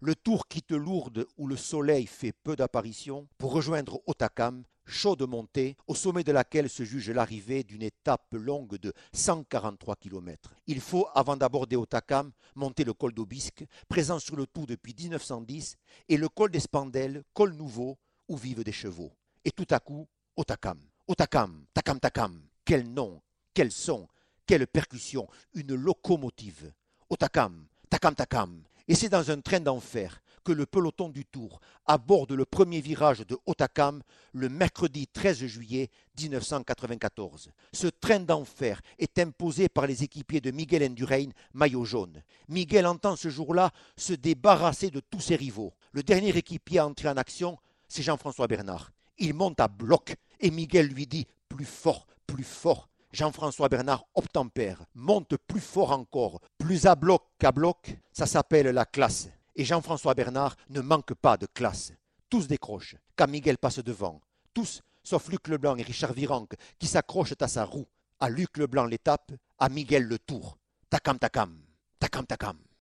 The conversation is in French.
Le tour quitte Lourdes où le soleil fait peu d'apparitions pour rejoindre Otakam, chaude montée, au sommet de laquelle se juge l'arrivée d'une étape longue de 143 km. Il faut, avant d'aborder Otakam, monter le col d'Aubisque, présent sur le tout depuis 1910, et le col des Spandelles, col nouveau, où vivent des chevaux. Et tout à coup, Otakam. Otakam, Takam Takam. Quel nom, quel son, quelle percussion, une locomotive. Otakam, Takam Takam. Et c'est dans un train d'enfer que le peloton du Tour aborde le premier virage de Otakam le mercredi 13 juillet 1994. Ce train d'enfer est imposé par les équipiers de Miguel Endurain, maillot jaune. Miguel entend ce jour-là se débarrasser de tous ses rivaux. Le dernier équipier à entrer en action, c'est Jean-François Bernard. Il monte à bloc et Miguel lui dit plus fort, plus fort. Jean-François Bernard obtempère, monte plus fort encore, plus à bloc bloc, ça s'appelle la classe. Et Jean-François Bernard ne manque pas de classe. Tous décrochent, quand Miguel passe devant. Tous, sauf Luc Leblanc et Richard Virenque, qui s'accrochent à sa roue. À Luc Leblanc l'étape, à Miguel le tour. Takam takam, takam takam.